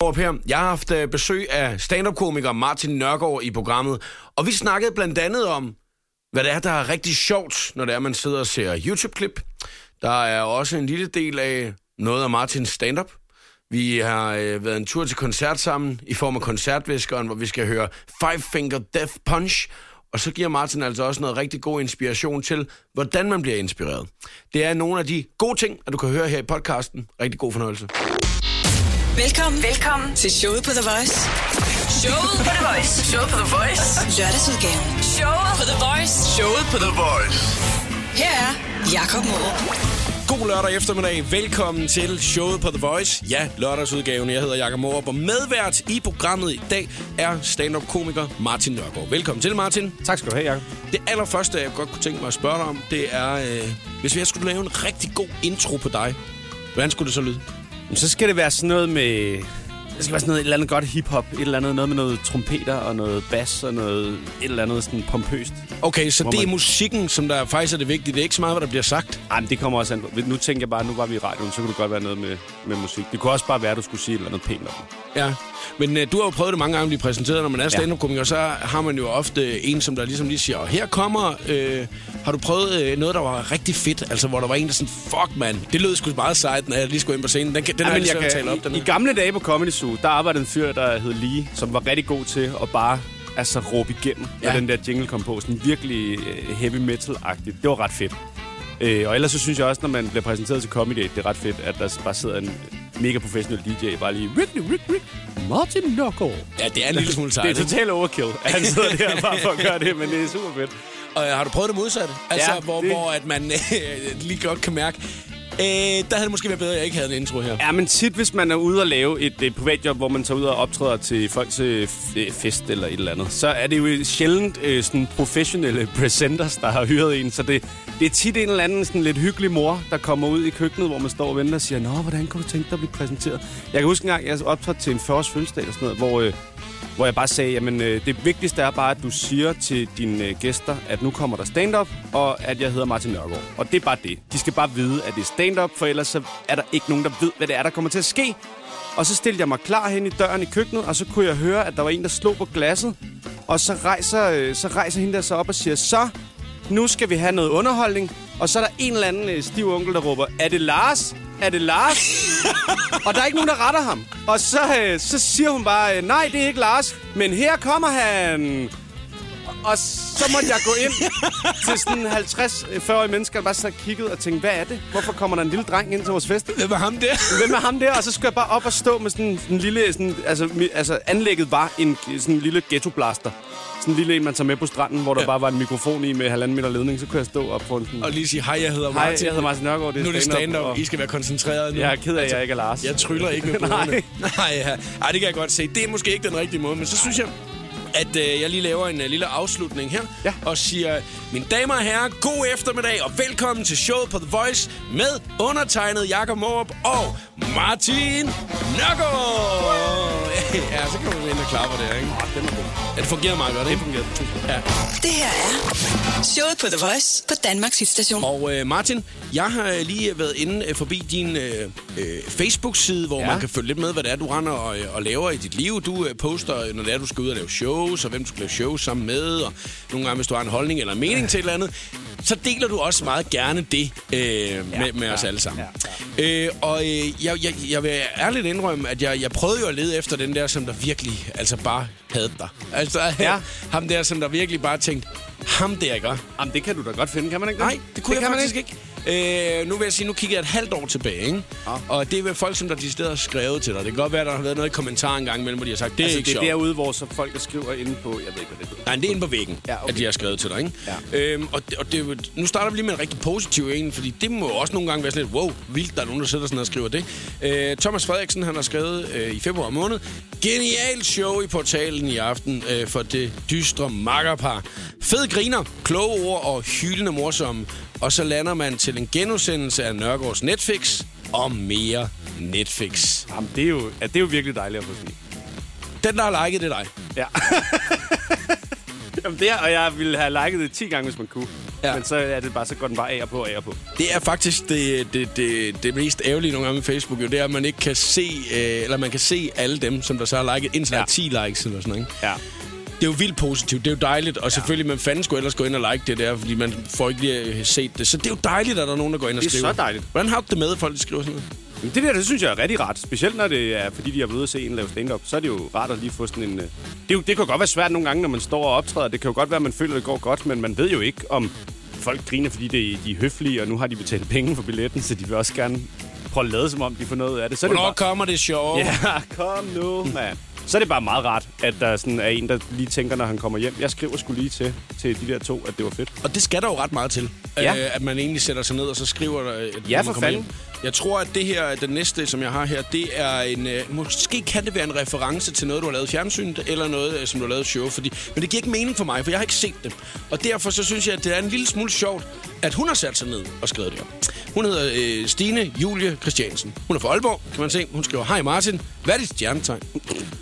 Op her. Jeg har haft øh, besøg af stand-up-komiker Martin Nørgaard i programmet, og vi snakkede blandt andet om, hvad det er, der er rigtig sjovt, når det er, man sidder og ser YouTube-klip. Der er også en lille del af noget af Martins stand-up. Vi har øh, været en tur til koncert sammen i form af koncertviskeren, hvor vi skal høre Five Finger Death Punch, og så giver Martin altså også noget rigtig god inspiration til, hvordan man bliver inspireret. Det er nogle af de gode ting, at du kan høre her i podcasten. Rigtig god fornøjelse. Velkommen, velkommen til showet på The Voice. Showet på The Voice. Showet på The Voice. Lørdagsudgaven. Showet på The Voice. Showet på The Voice. Her er Jakob Morup. God lørdag eftermiddag. Velkommen til showet på The Voice. Ja, lørdagsudgaven. Jeg hedder Jakob Morup, og medvært i programmet i dag er stand-up-komiker Martin Nørgaard. Velkommen til, Martin. Tak skal du have, Jacob. Det allerførste, jeg godt kunne tænke mig at spørge dig om, det er, øh, hvis jeg skulle lave en rigtig god intro på dig, hvordan skulle det så lyde? Men så skal det være sådan noget med... Det skal være sådan noget, et eller andet godt hiphop. Et eller andet noget med noget trompeter og noget bass og noget et eller andet sådan pompøst. Okay, så det er man- musikken, som der faktisk er det vigtige. Det er ikke så meget, hvad der bliver sagt. Ej, men det kommer også an. Nu tænker jeg bare, nu var vi i radioen, så kunne det godt være noget med, med musik. Det kunne også bare være, at du skulle sige et eller andet pænt om. Ja, men øh, du har jo prøvet det mange gange at blive præsenteret. Når man er stand-up-komiker, så har man jo ofte en, som der ligesom lige siger, her kommer... Øh, har du prøvet øh, noget, der var rigtig fedt? Altså, hvor der var en, der sådan, fuck mand, det lød sgu meget sejt, når jeg lige skulle ind på scenen. Den, kan- den Ja, er jeg jeg kan, tale op, den i, I gamle dage på Comedy Zoo, der arbejdede en fyr, der hed Lee, som var rigtig god til at bare altså, råbe igennem, ja. Når den der jingle kom på. Sådan virkelig øh, heavy metal-agtigt. Det var ret fedt. Øh, og ellers så synes jeg også, når man bliver præsenteret til Comedy, det er ret fedt, at der bare sidder en mega professionel DJ, bare lige, Rick, Rick, Rick, Martin Nørgaard. Ja, det er en lille smule Det sejt. er ikke? totalt overkill, at han sidder der bare for at gøre det, men det er super fedt. Og øh, har du prøvet det modsatte? Altså, Ja, hvor, det- hvor at man øh, lige godt kan mærke, øh, der havde det måske været bedre, at jeg ikke havde en intro her. Ja, men tit, hvis man er ude og lave et, et privatjob, hvor man tager ud og optræder til folks øh, øh, fest eller et eller andet, så er det jo sjældent øh, sådan professionelle presenters, der har hyret en. Så det, det er tit en eller anden sådan lidt hyggelig mor, der kommer ud i køkkenet, hvor man står og venter og siger, Nå, hvordan kunne du tænke dig at blive præsenteret? Jeg kan huske en gang, jeg optrådte til en 40-års fødselsdag eller sådan noget, hvor... Øh, hvor jeg bare sagde, jamen øh, det vigtigste er bare, at du siger til dine øh, gæster, at nu kommer der stand-up, og at jeg hedder Martin Nørgaard. Og det er bare det. De skal bare vide, at det er stand-up, for ellers så er der ikke nogen, der ved, hvad det er, der kommer til at ske. Og så stillede jeg mig klar hen i døren i køkkenet, og så kunne jeg høre, at der var en, der slog på glasset. Og så rejser, øh, så rejser hende der sig op og siger, så nu skal vi have noget underholdning. Og så er der en eller anden øh, stiv onkel, der råber, er det Lars? Er det Lars? Og der er ikke nogen, der retter ham. Og så, øh, så siger hun bare, øh, nej, det er ikke Lars, men her kommer han. Og så måtte jeg gå ind til sådan 50-40-årige mennesker, der bare sad og kiggede og tænkte, hvad er det? Hvorfor kommer der en lille dreng ind til vores fest? Hvem var ham der? Hvem er ham der? Og så skulle jeg bare op og stå med sådan en lille... Sådan, altså, mi- altså, anlægget var en sådan en lille ghetto-blaster. Sådan en lille en, man tager med på stranden, hvor der Ja. bare var en mikrofon i med halvanden meter ledning. Så kunne jeg stå op på en sådan... Og lige sige, hej, jeg hedder Hej, Martin. jeg hedder Martin Nørgaard. Det er Nu er det stand-up, og I skal være koncentreret nu. Jeg er ked af, at jeg ikke er Lars. Jeg tryller ikke med Nej. Nej, ja. Ej, det kan jeg godt se. Det er måske ikke den rigtige måde, men så synes jeg, at øh, jeg lige laver en øh, lille afslutning her. Ja. Og siger, mine damer og herrer, god eftermiddag og velkommen til showet på The Voice med undertegnet Jakob Morup og Martin Nørgaard. ja, så kan man ind og klappe der, ikke? Den er god. Ja, det fungerer meget godt, ikke? Det fungerer. Ja. Det her er showet på The Voice på Danmarks hitstation. Og øh, Martin, jeg har øh, lige været inde øh, forbi din øh, øh, Facebook-side, hvor ja. Man kan følge lidt med, hvad det er, du render og, og laver i dit liv. Du øh, poster, når det er, du skal ud og lave shows, og hvem du skal lave shows sammen med, og nogle gange, hvis du har en holdning eller en mening ja. til et eller andet, så deler du også meget gerne det øh, ja. med, med os Ja. alle sammen. Ja. Øh, og øh, jeg, jeg, jeg vil ærligt indrømme, at jeg, jeg prøvede jo at lede efter den der, som der virkelig altså bare havde dig. Altså Ja. ham der, som der virkelig bare tænkte, ham der, ikke? Jamen, det kan du da godt finde, kan man ikke? Nej, det kunne det jeg kan man faktisk ikke. ikke. Øh, nu vil jeg sige, nu kigger jeg et halvt år tilbage, ikke? Ja. Og det er vel folk, som der de steder har skrevet til dig. Det kan godt være, der har været noget i kommentar en gang imellem, hvor de har sagt, det er Altså, ikke det er sjovt. derude, hvor så folk, der skriver inde på... Jeg ved ikke, hvad det hedder. Nej, det er inde på væggen, ja, Ja, okay. at de har skrevet til dig, ikke? Ja. Øhm, og det, og det, nu starter vi lige med en rigtig positiv en, fordi det må også nogle gange være sådan lidt, wow, vildt, der er nogen, der sidder sådan og skriver det. Øh, Thomas Frederiksen, han har skrevet øh, i februar måned, genialt show i portalen i aften øh, for det dystre makkerpar. Fed griner, kloge ord og hyldende morsomme. Og så lander man til en genudsendelse af Nørgaards Netflix og mere Netflix. Jamen, det er jo, ja, det er jo virkelig dejligt at få sige. Den, der har liket, det er dig. Ja. Jamen det er, og jeg ville have liket det 10 gange, hvis man kunne. Ja. Men så er det bare, så går den bare af og på, af og på. Det er faktisk det, det, det, det mest ærgerlige nogle gange med Facebook, jo, det er, at man ikke kan se, øh, eller man kan se alle dem, som der så har liket, indtil ja. 10 likes eller sådan noget. Ja. Det er jo vildt positivt, det er jo dejligt, og ja. selvfølgelig, man fanden skulle ellers gå ind og like det der, fordi man får ikke lige øh, set det. Så det er jo dejligt, at der er nogen, der går ind og skriver. Det er så dejligt. Hvordan har du det med, at folk skriver sådan noget? Det der, det synes jeg er rigtig rart. Specielt når det er, fordi de har været ude at se en lave stand-up. Så er det jo rart at lige få sådan en... Øh, det, jo, det kan godt være svært nogle gange, når man står og optræder. Det kan jo godt være, at man føler, at det går godt, men man ved jo ikke, om folk griner, fordi det, de er høflige, og nu har de betalt penge for billetten, så de vil også gerne prøve at lade, som om de får noget af det. Så Hvornår det bare... kommer det sjov? Ja, kom nu, mand. Så er det bare meget rart, at der sådan er en, der lige tænker, når han kommer hjem. Jeg skriver skulle lige til, til de der to, at det var fedt. Og det skal der jo ret meget til. Ja. Øh, at man egentlig sætter sig ned, og så skriver der... At ja, for fanden. Hjem. Jeg tror, at det her, den næste, som jeg har her, det er en... Øh, måske kan det være en reference til noget, du har lavet fjernsyn, eller noget, øh, som du har lavet show. Fordi, men det giver ikke mening for mig, for jeg har ikke set det. Og derfor så synes jeg, at det er en lille smule sjovt, at hun har sat sig ned og skrevet det her. Hun hedder øh, Stine Julie Christiansen. Hun er fra Aalborg, kan man se. Hun skriver, Hej Martin, hvad er dit stjernetegn?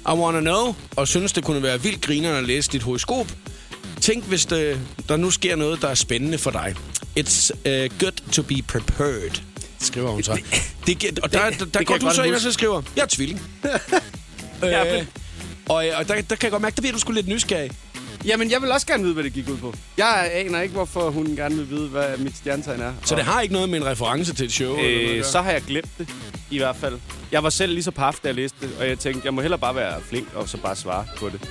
I wanna know, og synes, det kunne være vildt griner at læse dit horoskop. Tænk, hvis det, der nu sker noget, der er spændende for dig. It's uh, good to be prepared skriver hun så. Det, og der, der, der det går du så ind og så skriver, jeg er tvilling. øh, og, og der, der kan jeg godt mærke, der bliver du sgu lidt nysgerrig. Jamen, jeg vil også gerne vide, hvad det gik ud på. Jeg aner ikke, hvorfor hun gerne vil vide, hvad mit stjernetegn er. Så det har ikke noget med en reference til et show? Øh, eller noget så har jeg glemt det, i hvert fald. Jeg var selv lige så paf, da jeg læste det, og jeg tænkte, jeg må heller bare være flink og så bare svare på det.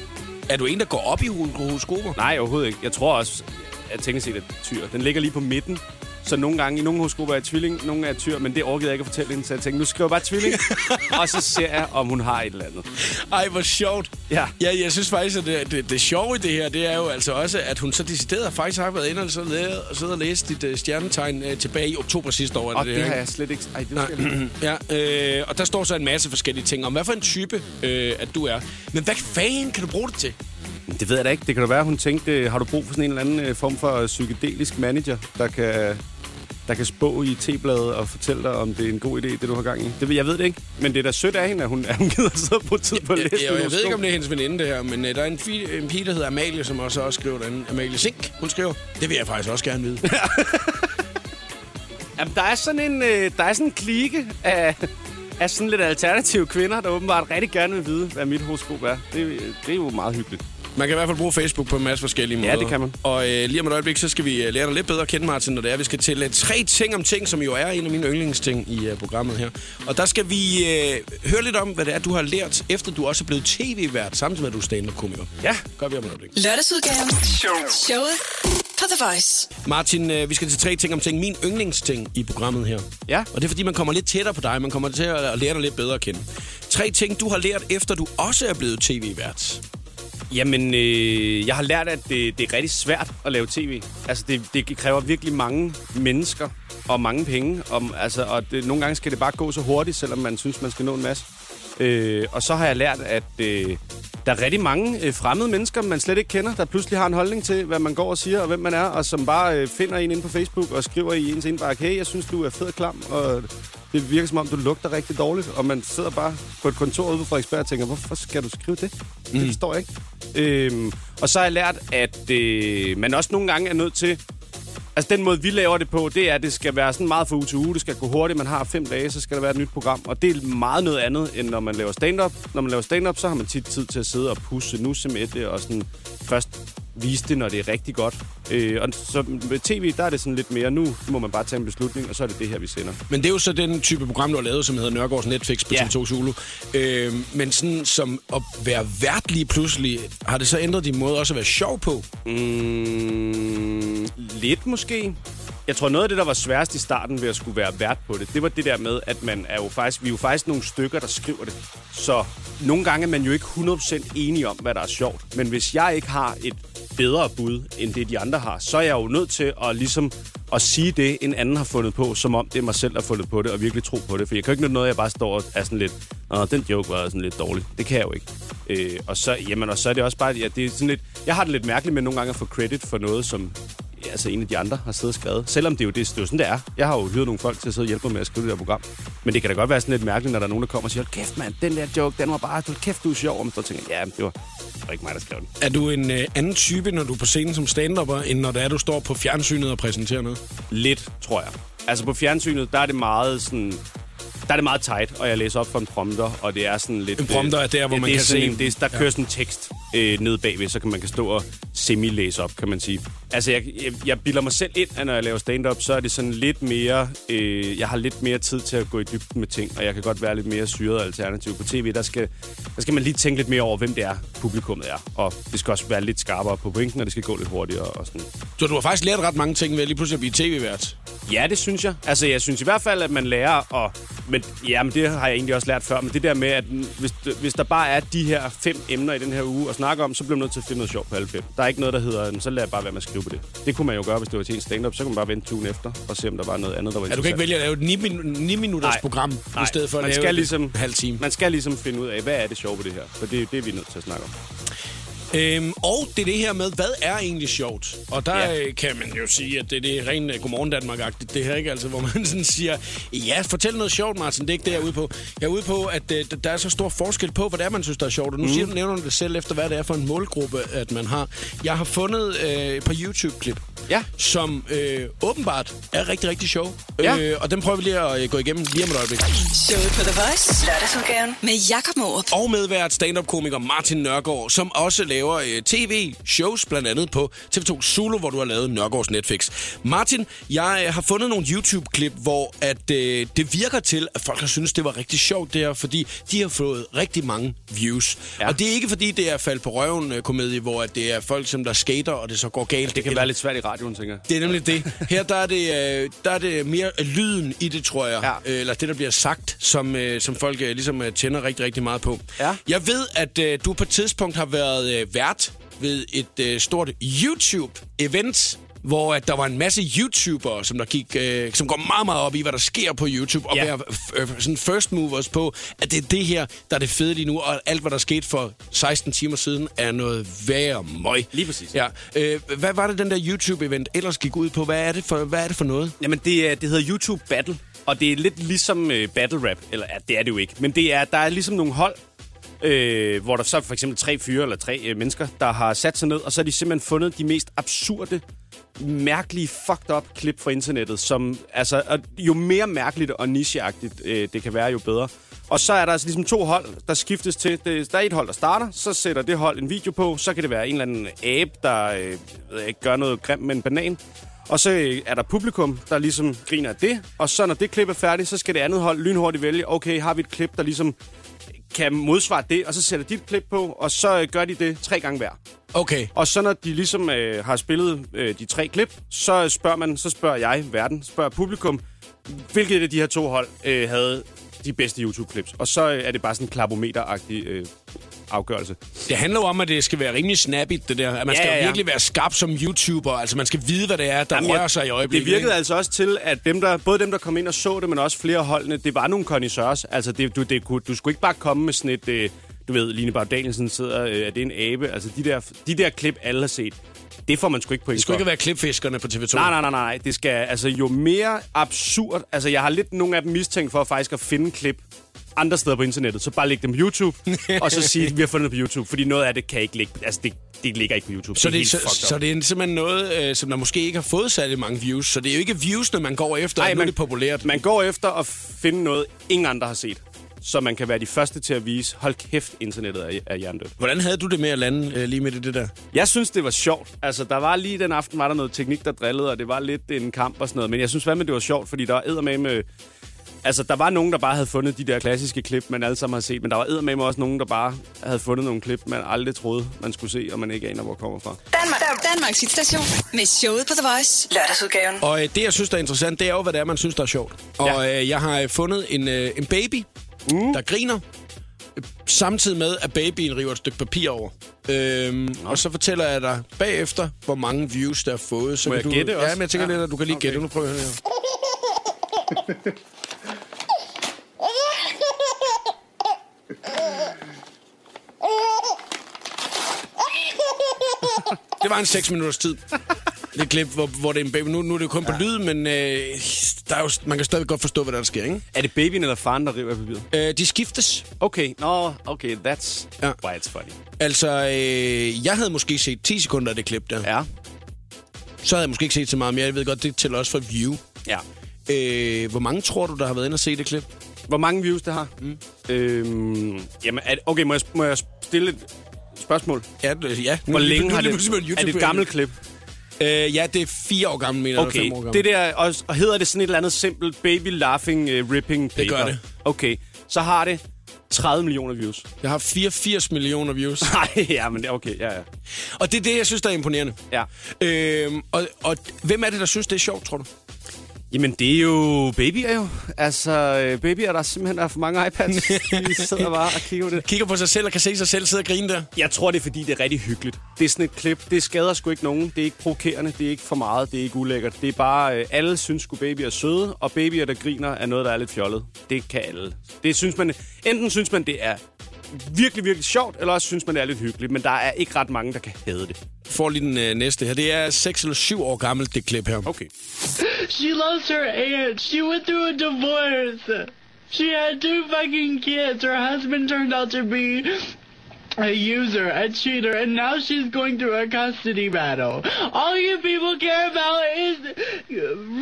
Er du en, der går op i horoskoper? Nej, overhovedet ikke. Jeg tror også, at tænker set er tyr. Den ligger lige på midten, så nogle gange, i nogle horoskoper er jeg tvilling, nogle er tyr, men det orkede jeg ikke at fortælle hende, så jeg tænkte, nu skriver jeg bare tvilling, og så ser jeg, om hun har et eller andet. Ej, hvor sjovt. Ja. ja jeg synes faktisk, at det, det, det sjove i det her, det er jo altså også, at hun så decideret faktisk har været inde og siddet og, siddet og læst dit uh, stjernetegn uh, tilbage i oktober sidste år. Og det, det, har jeg slet ikke... Ej, det skal jeg Ja, øh, og der står så en masse forskellige ting om, hvad for en type øh, at du er. Men hvad fanden kan du bruge det til? Det ved jeg da ikke. Det kan da være, hun tænkte, har du brug for sådan en eller anden øh, form for psykedelisk manager, der kan der kan spå i t-bladet og fortælle dig, om det er en god idé, det du har gang i. Det, jeg ved det ikke, men det er da sødt af hende, at hun, at hun gider sidde på tid på læse jeg, jeg, jeg ved ikke, om det er hendes veninde, det her, men uh, der er en, fi, en pige, der hedder Amalie, som også, også skriver den. Amalie Sink, hun skriver, det vil jeg faktisk også gerne vide. Jamen, der er sådan en, øh, der er sådan en klike af, af sådan lidt alternative kvinder, der åbenbart rigtig gerne vil vide, hvad mit horoskop er. Det, det er jo meget hyggeligt. Man kan i hvert fald bruge Facebook på en masse forskellige måder. Ja, det kan man. Og øh, lige om et øjeblik, så skal vi øh, lære dig lidt bedre at kende, Martin, når det er. Vi skal til uh, tre ting om ting, som jo er en af mine yndlingsting i uh, programmet her. Og der skal vi uh, høre lidt om, hvad det er, du har lært, efter du også er blevet tv-vært, samtidig med, at du er stand-up-komiker. Ja. Gør vi om et øjeblik. Lørdagsudgaven. Show. Showet på The Voice. Martin, uh, vi skal til tre ting om ting. Min yndlingsting i programmet her. Ja. Og det er, fordi man kommer lidt tættere på dig. Man kommer til at lære dig lidt bedre at kende. Tre ting, du har lært, efter du også er blevet tv-vært. Jamen, øh, jeg har lært, at det, det er rigtig svært at lave tv. Altså, det, det kræver virkelig mange mennesker og mange penge. Om, altså, og det, nogle gange skal det bare gå så hurtigt, selvom man synes, man skal nå en masse. Øh, og så har jeg lært, at øh, der er rigtig mange øh, fremmede mennesker, man slet ikke kender, der pludselig har en holdning til, hvad man går og siger, og hvem man er, og som bare øh, finder en ind på Facebook og skriver i ens indbakke, hey, jeg synes, du er fed og klam, og det virker som om, du lugter rigtig dårligt, og man sidder bare på et kontor ude på Frederiksberg og tænker, hvorfor skal du skrive det? Mm. Det forstår jeg ikke. Øhm, og så har jeg lært, at øh, man også nogle gange er nødt til... Altså, den måde, vi laver det på, det er, at det skal være sådan meget for uge til uge. Det skal gå hurtigt. Man har fem dage, så skal der være et nyt program. Og det er meget noget andet, end når man laver stand-up. Når man laver stand-up, så har man tit tid til at sidde og pusse nusse med det, og sådan først vise det, når det er rigtig godt. Øh, og så med tv, der er det sådan lidt mere, nu må man bare tage en beslutning, og så er det det her, vi sender. Men det er jo så den type program, du har lavet, som hedder Nørgaards Netflix på ja. TV2 Zulu. Øh, men sådan som at være vært lige pludselig, har det så ændret din måde også at være sjov på? Mm, lidt måske. Jeg tror, noget af det, der var sværest i starten ved at skulle være vært på det, det var det der med, at man er jo faktisk, vi er jo faktisk nogle stykker, der skriver det. Så nogle gange er man jo ikke 100% enige om, hvad der er sjovt. Men hvis jeg ikke har et bedre bud, end det de andre har, så er jeg jo nødt til at ligesom at sige det, en anden har fundet på, som om det er mig selv, der har fundet på det, og virkelig tro på det. For jeg kan jo ikke noget, jeg bare står og er sådan lidt, Nå, den joke var sådan lidt dårlig. Det kan jeg jo ikke. Øh, og, så, jamen, og så er det også bare, ja, det er sådan lidt, jeg har det lidt mærkeligt med nogle gange at få credit for noget, som altså en af de andre har siddet og skrevet. Selvom det er jo, det, det er jo sådan, det er. Jeg har jo hyret nogle folk til at sidde og hjælpe mig med at skrive det der program. Men det kan da godt være sådan lidt mærkeligt, når der er nogen, der kommer og siger, kæft mand, den der joke, den var bare, hold kæft, du er sjov. Og og tænker, ja, det var, det var ikke mig, der skrev den. Er du en øh, anden type, når du er på scenen som stand-upper, end når det er, du står på fjernsynet og præsenterer noget? Lidt, tror jeg. Altså på fjernsynet, der er det meget sådan... Der er det meget tight, og jeg læser op for en prompter, og det er sådan lidt... En prompter er der, hvor det, man det kan se en, det er, Der kører sådan en tekst øh, ned bagved, så kan man kan stå og semi-læse op, kan man sige. Altså, jeg, jeg, jeg bilder mig selv ind, at når jeg laver stand-up, så er det sådan lidt mere... Øh, jeg har lidt mere tid til at gå i dybden med ting, og jeg kan godt være lidt mere syret og alternativ. På tv, der skal, der skal man lige tænke lidt mere over, hvem det er, publikummet er. Og det skal også være lidt skarpere på pointen, og det skal gå lidt hurtigere og sådan. Så du har faktisk lært ret mange ting ved lige pludselig at blive tv-vært. Ja, det synes jeg. Altså, jeg synes i hvert fald, at man lærer at... Men, ja, men det har jeg egentlig også lært før. Men det der med, at hvis, hvis der bare er de her fem emner i den her uge at snakke om, så bliver man nødt til at finde noget sjovt på alle fem. Der er ikke noget, der hedder, så lad bare være med at skrive på det. Det kunne man jo gøre, hvis det var til en stand-up. Så kunne man bare vente tugen efter og se, om der var noget andet, der var Ja, du kan ikke vælge at lave et 9, min- 9 minutters Nej. program, Nej, i stedet for at man lave skal ligesom, halv time. Man skal ligesom finde ud af, hvad er det sjove ved det her. For det, det er vi nødt til at snakke om. Øhm, og det er det her med, hvad er egentlig sjovt? Og der Ja. ja. kan man jo sige, at det, det er rent uh, godmorgen Danmark-agtigt, det her, ikke? Altså, hvor man sådan siger, ja, fortæl noget sjovt, Martin, det er ikke det, jeg er ude på. Jeg er ude på, at uh, der er så stor forskel på, hvad det er, man synes, der er sjovt. Og nu mm. siger du, nævner du det selv efter, hvad det er for en målgruppe, at man har. Jeg har fundet uh, et par YouTube-klip, Ja. som øh, åbenbart er rigtig, rigtig sjov. Ja. Øh, og dem prøver vi lige at øh, gå igennem lige om et øjeblik. Showet på The Voice. Lørdagsudgaven. Med Jakob Morup. Og medvært stand-up-komiker Martin Nørgaard, som også laver øh, tv-shows, blandt andet på TV2 Zulu, hvor du har lavet Nørgaards Netflix. Martin, jeg øh, har fundet nogle YouTube-klip, hvor at, øh, det virker til, at folk har synes det var rigtig sjovt der, fordi de har fået rigtig mange views. Ja. Ja. Og det er ikke fordi, det er fald på røven-komedie, hvor at det er folk, som der skater, og det så går galt. Det kan være lidt svært i radioen, tænker jeg. Det er nemlig det. Her der er det, øh, der er det mere lyden i det, tror jeg. Ja. Øh, eller det, der bliver sagt, som, øh, som folk øh, ligesom øh, tænder rigtig, rigtig meget på. Ja. Jeg ved, at øh, du på et tidspunkt har været øh, vært ved et øh, stort YouTube-event, hvor at der var en masse YouTubere, som der gik, øh, som går meget, meget op i, hvad der sker på YouTube, og Ja. være øh, sådan first movers på, at det er det her, der er det fede lige nu, og alt, hvad der skete for 16 timer siden, er noget værre møg. Lige præcis. Ja. Øh, hvad var det, den der YouTube-event ellers gik ud på? Hvad er det for, hvad er det for noget? Jamen, det, det hedder YouTube Battle, og det er lidt ligesom øh, Battle Rap, eller ja, det er det jo ikke, men det er, der er ligesom nogle hold, øh, hvor der så er for eksempel tre fyre eller tre øh, mennesker, der har sat sig ned, og så har de simpelthen fundet de mest absurde, mærkelige, fucked up klip fra internettet, som, altså, og jo mere mærkeligt og nicheagtigt øh, det kan være, jo bedre. Og så er der altså ligesom to hold, der skiftes til. Det, der er et hold, der starter, så sætter det hold en video på, så kan det være en eller anden abe, der øh, ved ikke, gør noget grimt med en banan. Og så øh, er der publikum, der ligesom griner af det. Og så når det klip er færdigt, så skal det andet hold lynhurtigt vælge, okay, har vi et klip, der ligesom kan modsvare det, og så sætter de et klip på, og så øh, gør de det tre gange hver. Okay. Og så når de ligesom øh, har spillet øh, de tre klip, så spørger man, så spørger jeg verden, spørger publikum, hvilket af de her to hold øh, havde de bedste YouTube-clips. Og så øh, er det bare sådan en klabometer-agtig øh, afgørelse. Det handler jo om, at det skal være rimelig snappy, det der. At man Ja, skal ja, virkelig være skarp som YouTuber. Altså, man skal vide, hvad det er, der Jamen, rører sig i øjeblikket. Det virkede ikke? altså også til, at dem der, både dem, der kom ind og så det, men også flere holdene, det var nogle connoisseurs. Altså, det, du, det, kunne- du skulle ikke bare komme med sådan et, øh, du ved, Line Baud Danielsen sidder, øh, er det en abe? Altså, de der, de der klip, alle har set, det får man sgu ikke point Det skulle ikke være klipfiskerne på TV2. Nej, nej, nej, nej. Det skal, altså, jo mere absurd... Altså, jeg har lidt nogle af dem mistænkt for faktisk at finde klip andre steder på internettet. Så bare læg dem på YouTube, og så sige, at vi har fundet det på YouTube. Fordi noget af det kan ikke ligge... Altså, det, det ligger ikke på YouTube. Så det, er, helt så, så det er simpelthen noget, øh, som der måske ikke har fået særlig mange views. Så det er jo ikke viewsene, man går efter, Ej, at nu er det populært. Man går efter at finde noget, ingen andre har set. Så man kan være de første til at vise, hold kæft, internettet er, er. Hvordan havde du det med at lande øh, lige midt i det der? Jeg synes, det var sjovt. Altså, der var lige den aften, var der noget teknik, der drillede, og det var lidt en kamp og sådan noget. Men jeg synes fandme, det var sjovt, fordi der med med... Altså, der var nogen, der bare havde fundet de der klassiske klip, man alle sammen har set. Men der var med også nogen, der bare havde fundet nogle klip, man aldrig troede, man skulle se, og man ikke aner, hvor kommer fra. Danmark, Danmarks hitstation med showet på The Voice. Lørdagsudgaven. Og øh, det, jeg synes, der er interessant, det er jo, hvad det er, man synes, der er sjovt. Og øh, jeg har øh, fundet en, øh, en baby, mm. der griner, samtidig med, at babyen river et stykke papir over. Øhm, og så fortæller jeg dig bagefter, hvor mange views, der er fået. Så Må kan jeg du, gætte også? Ja, men jeg tænker Ja. lidt, at du kan lige Okay. gætte. Nu prøver jeg her. Det var en 6 minutters tid. det klip, hvor, hvor det er en baby. Nu, nu er det jo kun ja. på lyd, men øh, der er jo, man kan stadig godt forstå, hvad der sker, ikke? Er det babyen eller faren, der river papiret? Øh, de skiftes. Okay, no, okay, that's ja. why it's funny. Altså, øh, jeg havde måske set 10 sekunder af det klip der. Ja. Så havde jeg måske ikke set så meget mere. Jeg ved godt, det tæller også for view. Ja. Øh, hvor mange tror du, der har været inde og se det klip? Hvor mange views det har? Mm. Øhm, jamen, er, okay, må jeg, må jeg stille et spørgsmål? Ja, det, ja. Hvor længe har det... Er det et gammelt klip? Øh, ja, det er fire år gammelt, mener okay. jeg. Okay, det der, og, og hedder det sådan et eller andet simpelt baby laughing uh, ripping paper? Det gør det. Okay, så har det 30 millioner views. Jeg har 84 millioner views. Nej, ja, men det er okay, ja, ja. Og det er det, jeg synes, der er imponerende. Ja. Øhm, og, og hvem er det, der synes, det er sjovt, tror du? Jamen, det er jo babyer jo. Altså, øh, babyer, der simpelthen er for mange iPads. De sidder bare og kigger på det. Kigger på sig selv og kan se sig selv sidde og grine der. Jeg tror, det er, fordi det er rigtig hyggeligt. Det er sådan et klip. Det skader sgu ikke nogen. Det er ikke provokerende. Det er ikke for meget. Det er ikke ulækkert. Det er bare, øh, alle synes sgu babyer er søde, og babyer, der griner, er noget, der er lidt fjollet. Det kan alle. Det synes man, enten synes man, det er virkelig, virkelig sjovt, eller også synes man, det er lidt hyggeligt. Men der er ikke ret mange, der kan hade det. Får lige den øh, næste her. Det er 6 eller 7 år gammelt, det klip her. Okay. She loves her aunt. She went through a divorce. She had two fucking kids. Her husband turned out to be a user, a cheater, and now she's going through a custody battle. All you people care about is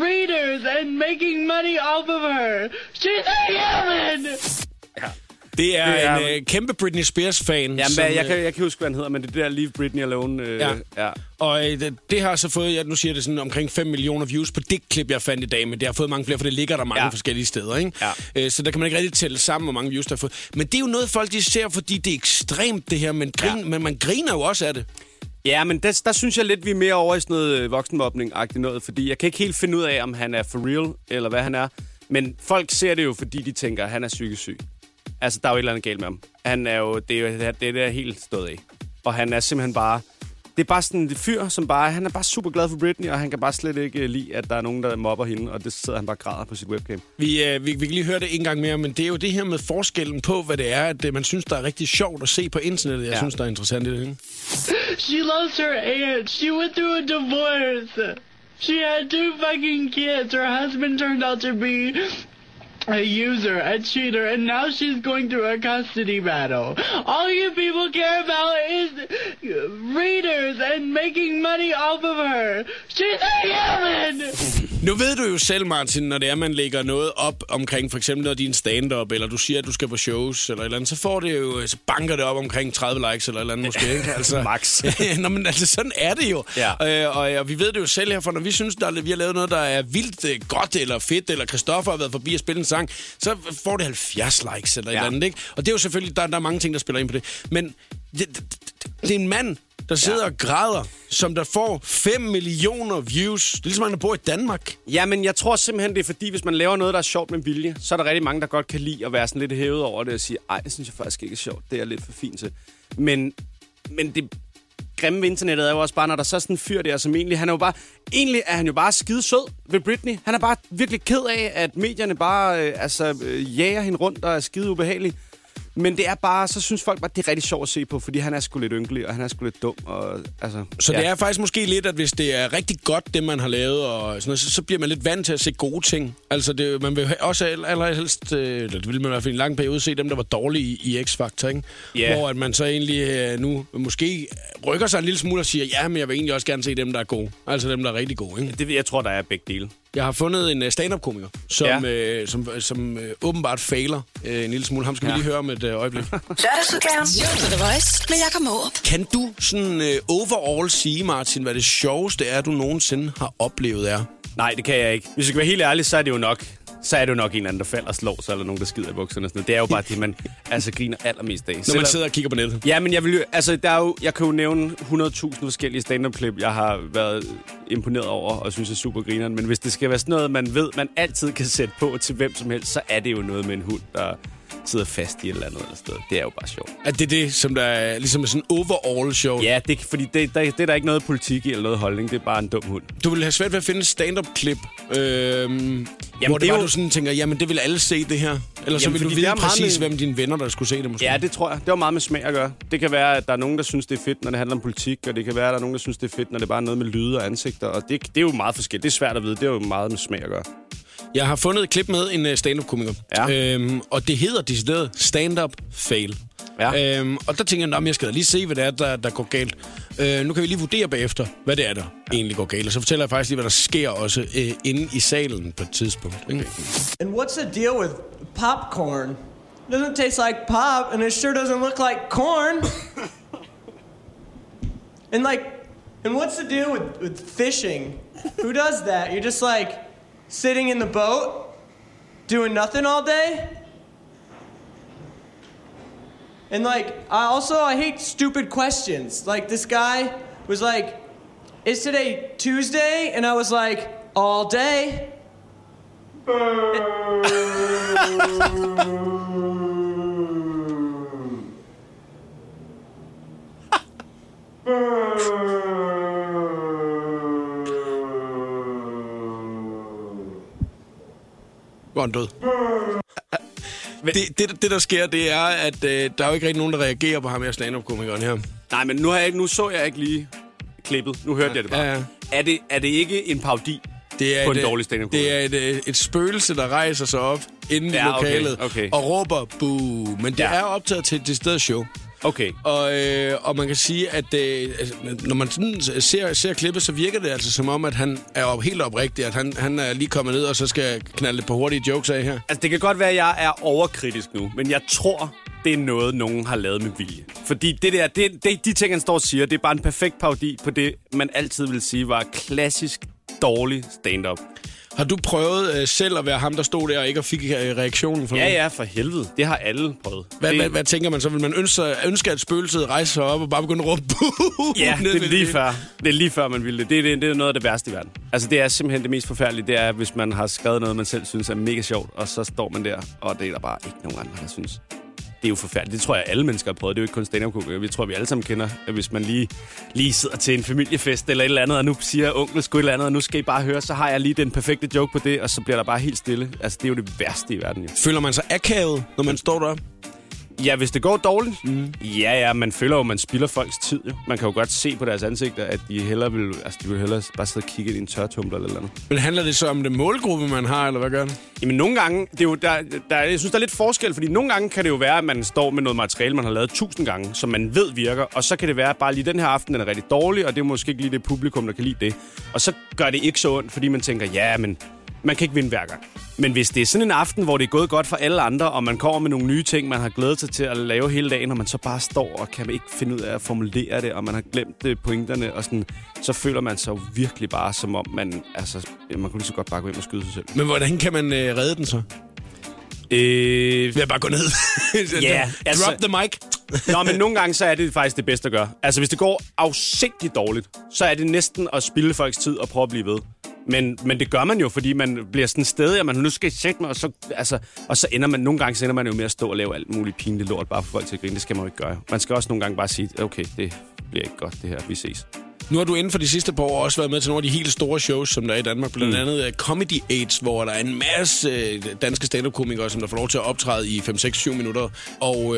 readers and making money off of her. She's a human! Ja. Det er, det er en øh, kæmpe Britney Spears-fan. Jamen, som, jeg, kan, jeg kan huske, hvad han hedder, men det er der Leave Britney Alone. Øh, ja. ja. Og øh, det, det har så fået, ja, nu siger det sådan, omkring 5 millioner views på det klip, jeg fandt i dag, men det har fået mange flere, for det ligger der mange ja. forskellige steder. Ikke? Ja. Øh, så der kan man ikke rigtig tælle sammen, hvor mange views der har fået. Men det er jo noget, folk de ser, fordi det er ekstremt det her, men, grin, ja. men man griner jo også af det. Ja, men der, der synes jeg lidt, vi er mere over i sådan noget øh, voksenmobning-agtigt noget, fordi jeg kan ikke helt finde ud af, om han er for real, eller hvad han er. Men folk ser det jo, fordi de tænker, at han er psykisk syg. Altså, der er jo et eller andet galt med ham. Han er jo, det er jo det, det er helt stået af. Og han er simpelthen bare... Det er bare sådan en fyr, som bare... Han er bare super glad for Britney, og han kan bare slet ikke lide, at der er nogen, der mobber hende, og det sidder han bare græder på sit webcam. Vi, øh, vi, vi kan lige høre det en gang mere, men det er jo det her med forskellen på, hvad det er, at øh, man synes, der er rigtig sjovt at se på internettet. Jeg ja. synes, der er interessant i det, ikke? She loves her aunt. She went through a divorce. She had two fucking kids. Her husband turned out to be a user, a cheater, and now she's going through a custody battle. All you people care about is readers and making money off of her. She's a human! Nu ved du jo selv, Martin, når det er, man lægger noget op omkring for eksempel når din stand-up, eller du siger, at du skal på shows, eller et eller andet, så får det jo, så banker det op omkring 30 likes, eller et eller andet måske, ikke? Altså, Max. Nå, men altså, sådan er det jo. Ja. Øh, og, og, vi ved det jo selv her, for når vi synes, der, vi har lavet noget, der er vildt øh, godt, eller fedt, eller Christoffer har været forbi og spille en sang, så får det 70 likes, eller ja. et eller andet, ikke? Og det er jo selvfølgelig, der, der er mange ting, der spiller ind på det. Men det, det, det er en mand, der sidder ja. og græder, som der får 5 millioner views. Det er ligesom, han bor i Danmark. Ja, men jeg tror simpelthen, det er fordi, hvis man laver noget, der er sjovt med vilje, så er der rigtig mange, der godt kan lide at være sådan lidt hævet over det og sige, ej, det synes jeg faktisk ikke er sjovt. Det er lidt for fint til. Men, men det grimme ved internettet er jo også bare, når der så er sådan en fyr der, som egentlig, han er jo bare, egentlig er han jo bare skide sød ved Britney. Han er bare virkelig ked af, at medierne bare, øh, altså, øh, jager hende rundt og er skide ubehagelig. Men det er bare, så synes folk bare, det er rigtig sjovt at se på, fordi han er sgu lidt ynkelig, og han er sgu lidt dum. Og, altså, så ja. det er faktisk måske lidt, at hvis det er rigtig godt, det man har lavet, og sådan noget, så, så bliver man lidt vant til at se gode ting. Altså, det, man vil også allerhelst, øh, eller det vil man i hvert fald i en lang periode, se dem, der var dårlige i, i X-Factor, ikke? Yeah. Hvor at man så egentlig øh, nu måske rykker sig en lille smule og siger, ja, men jeg vil egentlig også gerne se dem, der er gode. Altså dem, der er rigtig gode, ikke? Det, jeg tror, der er begge dele. Jeg har fundet en stand-up-komiker, som, ja. øh, som, som øh, åbenbart fejler øh, en lille smule. Ham skal ja. vi lige høre om et øh, øjeblik. Lørdagsudgaven. The Voice med Jakob Måb. Kan du sådan øh, overall sige, Martin, hvad det sjoveste er, du nogensinde har oplevet er? Nej, det kan jeg ikke. Hvis jeg skal være helt ærlig, så er det jo nok så er det jo nok en eller anden, der falder og slår sig, eller nogen, der skider i bukserne. Sådan Det er jo bare det, man altså, griner allermest af. Når man sidder og kigger på nettet. Ja, men jeg, vil, altså, der er jo, jeg kan jo nævne 100.000 forskellige stand-up-klip, jeg har været imponeret over og synes er super grineren. Men hvis det skal være sådan noget, man ved, man altid kan sætte på til hvem som helst, så er det jo noget med en hund, der sidder fast i et eller andet eller sted. Det er jo bare sjovt. At det er det, som der er ligesom sådan overall show. Ja, det, fordi det, der, det er der ikke noget politik i eller noget holdning. Det er bare en dum hund. Du vil have svært ved at finde et stand-up-klip, øhm, hvor det, det er var, jo- du sådan tænker, jamen det vil alle se det her. Eller så Jamen, vil du vide er præcis, med- hvem dine venner, der skulle se det måske. Ja, det tror jeg. Det har meget med smag at gøre. Det kan være, at der er nogen, der synes, det er fedt, når det handler om politik, og det kan være, at der er nogen, der synes, det er fedt, når det bare er noget med lyde og ansigter. Og det, det er jo meget forskelligt. Det er svært at vide. Det er jo meget med smag at gøre. Jeg har fundet et klip med en øh, stand-up-komiker. Ja. Øhm, og det hedder decideret stand-up fail. Ja. Øhm, og der tænker jeg, at jeg skal lige se, hvad det er, der, der går galt. Øh, nu kan vi lige vurdere bagefter, hvad det er, der ja. egentlig går galt. Og så fortæller jeg faktisk lige, hvad der sker også øh, inde i salen på et tidspunkt. Ikke? And what's the deal with popcorn? It doesn't taste like pop, and it sure doesn't look like corn. and like, and what's the deal with, with fishing? Who does that? You're just like sitting in the boat, doing nothing all day? And like, I also I hate stupid questions. Like this guy was like, "Is today Tuesday?" And I was like, "All day." Hvor er han død. Det, det, det, der sker, det er, at øh, der er jo ikke rigtig nogen, der reagerer på ham her stand-up-komikeren her. Nej, men nu, har jeg ikke, nu så jeg ikke lige klippet. Nu hørte jeg det bare. Ja, ja. Er, det, er det ikke en parodi Det er på et, en øh, dårlig stand-up Det er et, øh, et spøgelse, der rejser sig op inde Ja, i okay, lokalet okay. og råber boo. Men det Ja. er optaget til et decideret show. Okay. Og, øh, og man kan sige, at øh, altså, når man sådan ser, ser klippet, så virker det altså som om, at han er op, helt oprigtig, at han, han er lige kommet ned, og så skal knalde lidt på hurtige jokes af her. Altså, det kan godt være, at jeg er overkritisk nu, men jeg tror, det er noget, nogen har lavet med vilje. Fordi det der, det, det, de ting, han står og siger, det er bare en perfekt parodi på det, man altid vil sige var klassisk dårlig stand-up. Har du prøvet øh, selv at være ham, der stod der og ikke fik øh, reaktionen fra Ja, nogen? ja, for helvede. Det har alle prøvet. Hvad, det, hvad, hvad tænker man så? Vil man ønske, ønske at spøgelset rejser sig op og bare begynde at råbe? Ja, det er lige før. Det er lige før, man ville det. Det er, det, det er noget af det værste i verden. Altså, det er simpelthen det mest forfærdelige. Det er, hvis man har skrevet noget, man selv synes er mega sjovt, og så står man der, og det er der bare ikke nogen andre, der synes. Det er jo forfærdeligt. Det tror jeg, alle mennesker har prøvet. Det er jo ikke kun stand up Vi tror, vi alle sammen kender, at hvis man lige, lige sidder til en familiefest eller et eller andet, og nu siger onkel sgu et eller andet, og nu skal I bare høre, så har jeg lige den perfekte joke på det, og så bliver der bare helt stille. Altså, det er jo det værste i verden, jo. Føler man sig akavet, når man står der? Ja, hvis det går dårligt. Mm. Ja, ja, man føler jo, man spilder folks tid. Jo. Man kan jo godt se på deres ansigter, at de hellere vil, altså, de vil hellere bare sidde og kigge i en tørtumbler eller noget. Men handler det så om det målgruppe, man har, eller hvad gør det? Jamen, nogle gange, det er jo, der, der, jeg synes, der er lidt forskel, fordi nogle gange kan det jo være, at man står med noget materiale, man har lavet tusind gange, som man ved virker, og så kan det være, at bare lige den her aften, den er rigtig dårlig, og det er måske ikke lige det publikum, der kan lide det. Og så gør det ikke så ondt, fordi man tænker, ja, men man kan ikke vinde hver gang. Men hvis det er sådan en aften, hvor det er gået godt for alle andre, og man kommer med nogle nye ting, man har glædet sig til at lave hele dagen, og man så bare står og kan ikke finde ud af at formulere det, og man har glemt pointerne, og sådan, så føler man sig virkelig bare som om, man, altså, man kunne lige så godt bare gå ind og skyde sig selv. Men hvordan kan man øh, redde den så? Øh, Ved at bare gå ned? Ja, Drop altså- the mic. Nå, men nogle gange så er det faktisk det bedste at gøre. Altså, hvis det går afsindigt dårligt, så er det næsten at spilde folks tid og prøve at blive ved. Men, men det gør man jo, fordi man bliver sådan stedig, og man nu skal sætte mig, og så, altså, og så ender man, nogle gange så ender man jo med at stå og lave alt muligt pinligt lort, bare for folk til at grine. Det skal man jo ikke gøre. Man skal også nogle gange bare sige, okay, det bliver ikke godt det her, vi ses. Nu har du inden for de sidste par år også været med til nogle af de helt store shows, som der er i Danmark. Blandt Mm. andet uh, Comedy Aids, hvor der er en masse uh, danske stand-up-komikere, som der får lov til at optræde i 5-6-7 minutter. Og uh,